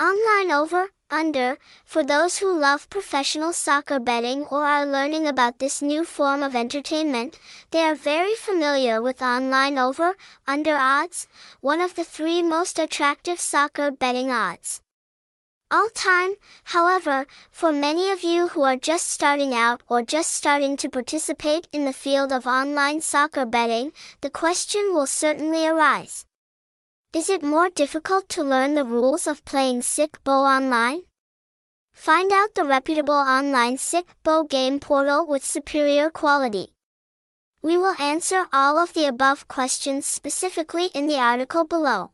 Online over, under, for those who love professional soccer betting or are learning about this new form of entertainment, they are very familiar with online over, under odds, one of the three most attractive soccer betting odds. All time, however, for many of you who are just starting out or just starting to participate in the field of online soccer betting, the question will certainly arise. Is it more difficult to learn the rules of playing Sic Bo online? Find out the reputable online Sic Bo game portal with superior quality. We will answer all of the above questions specifically in the article below.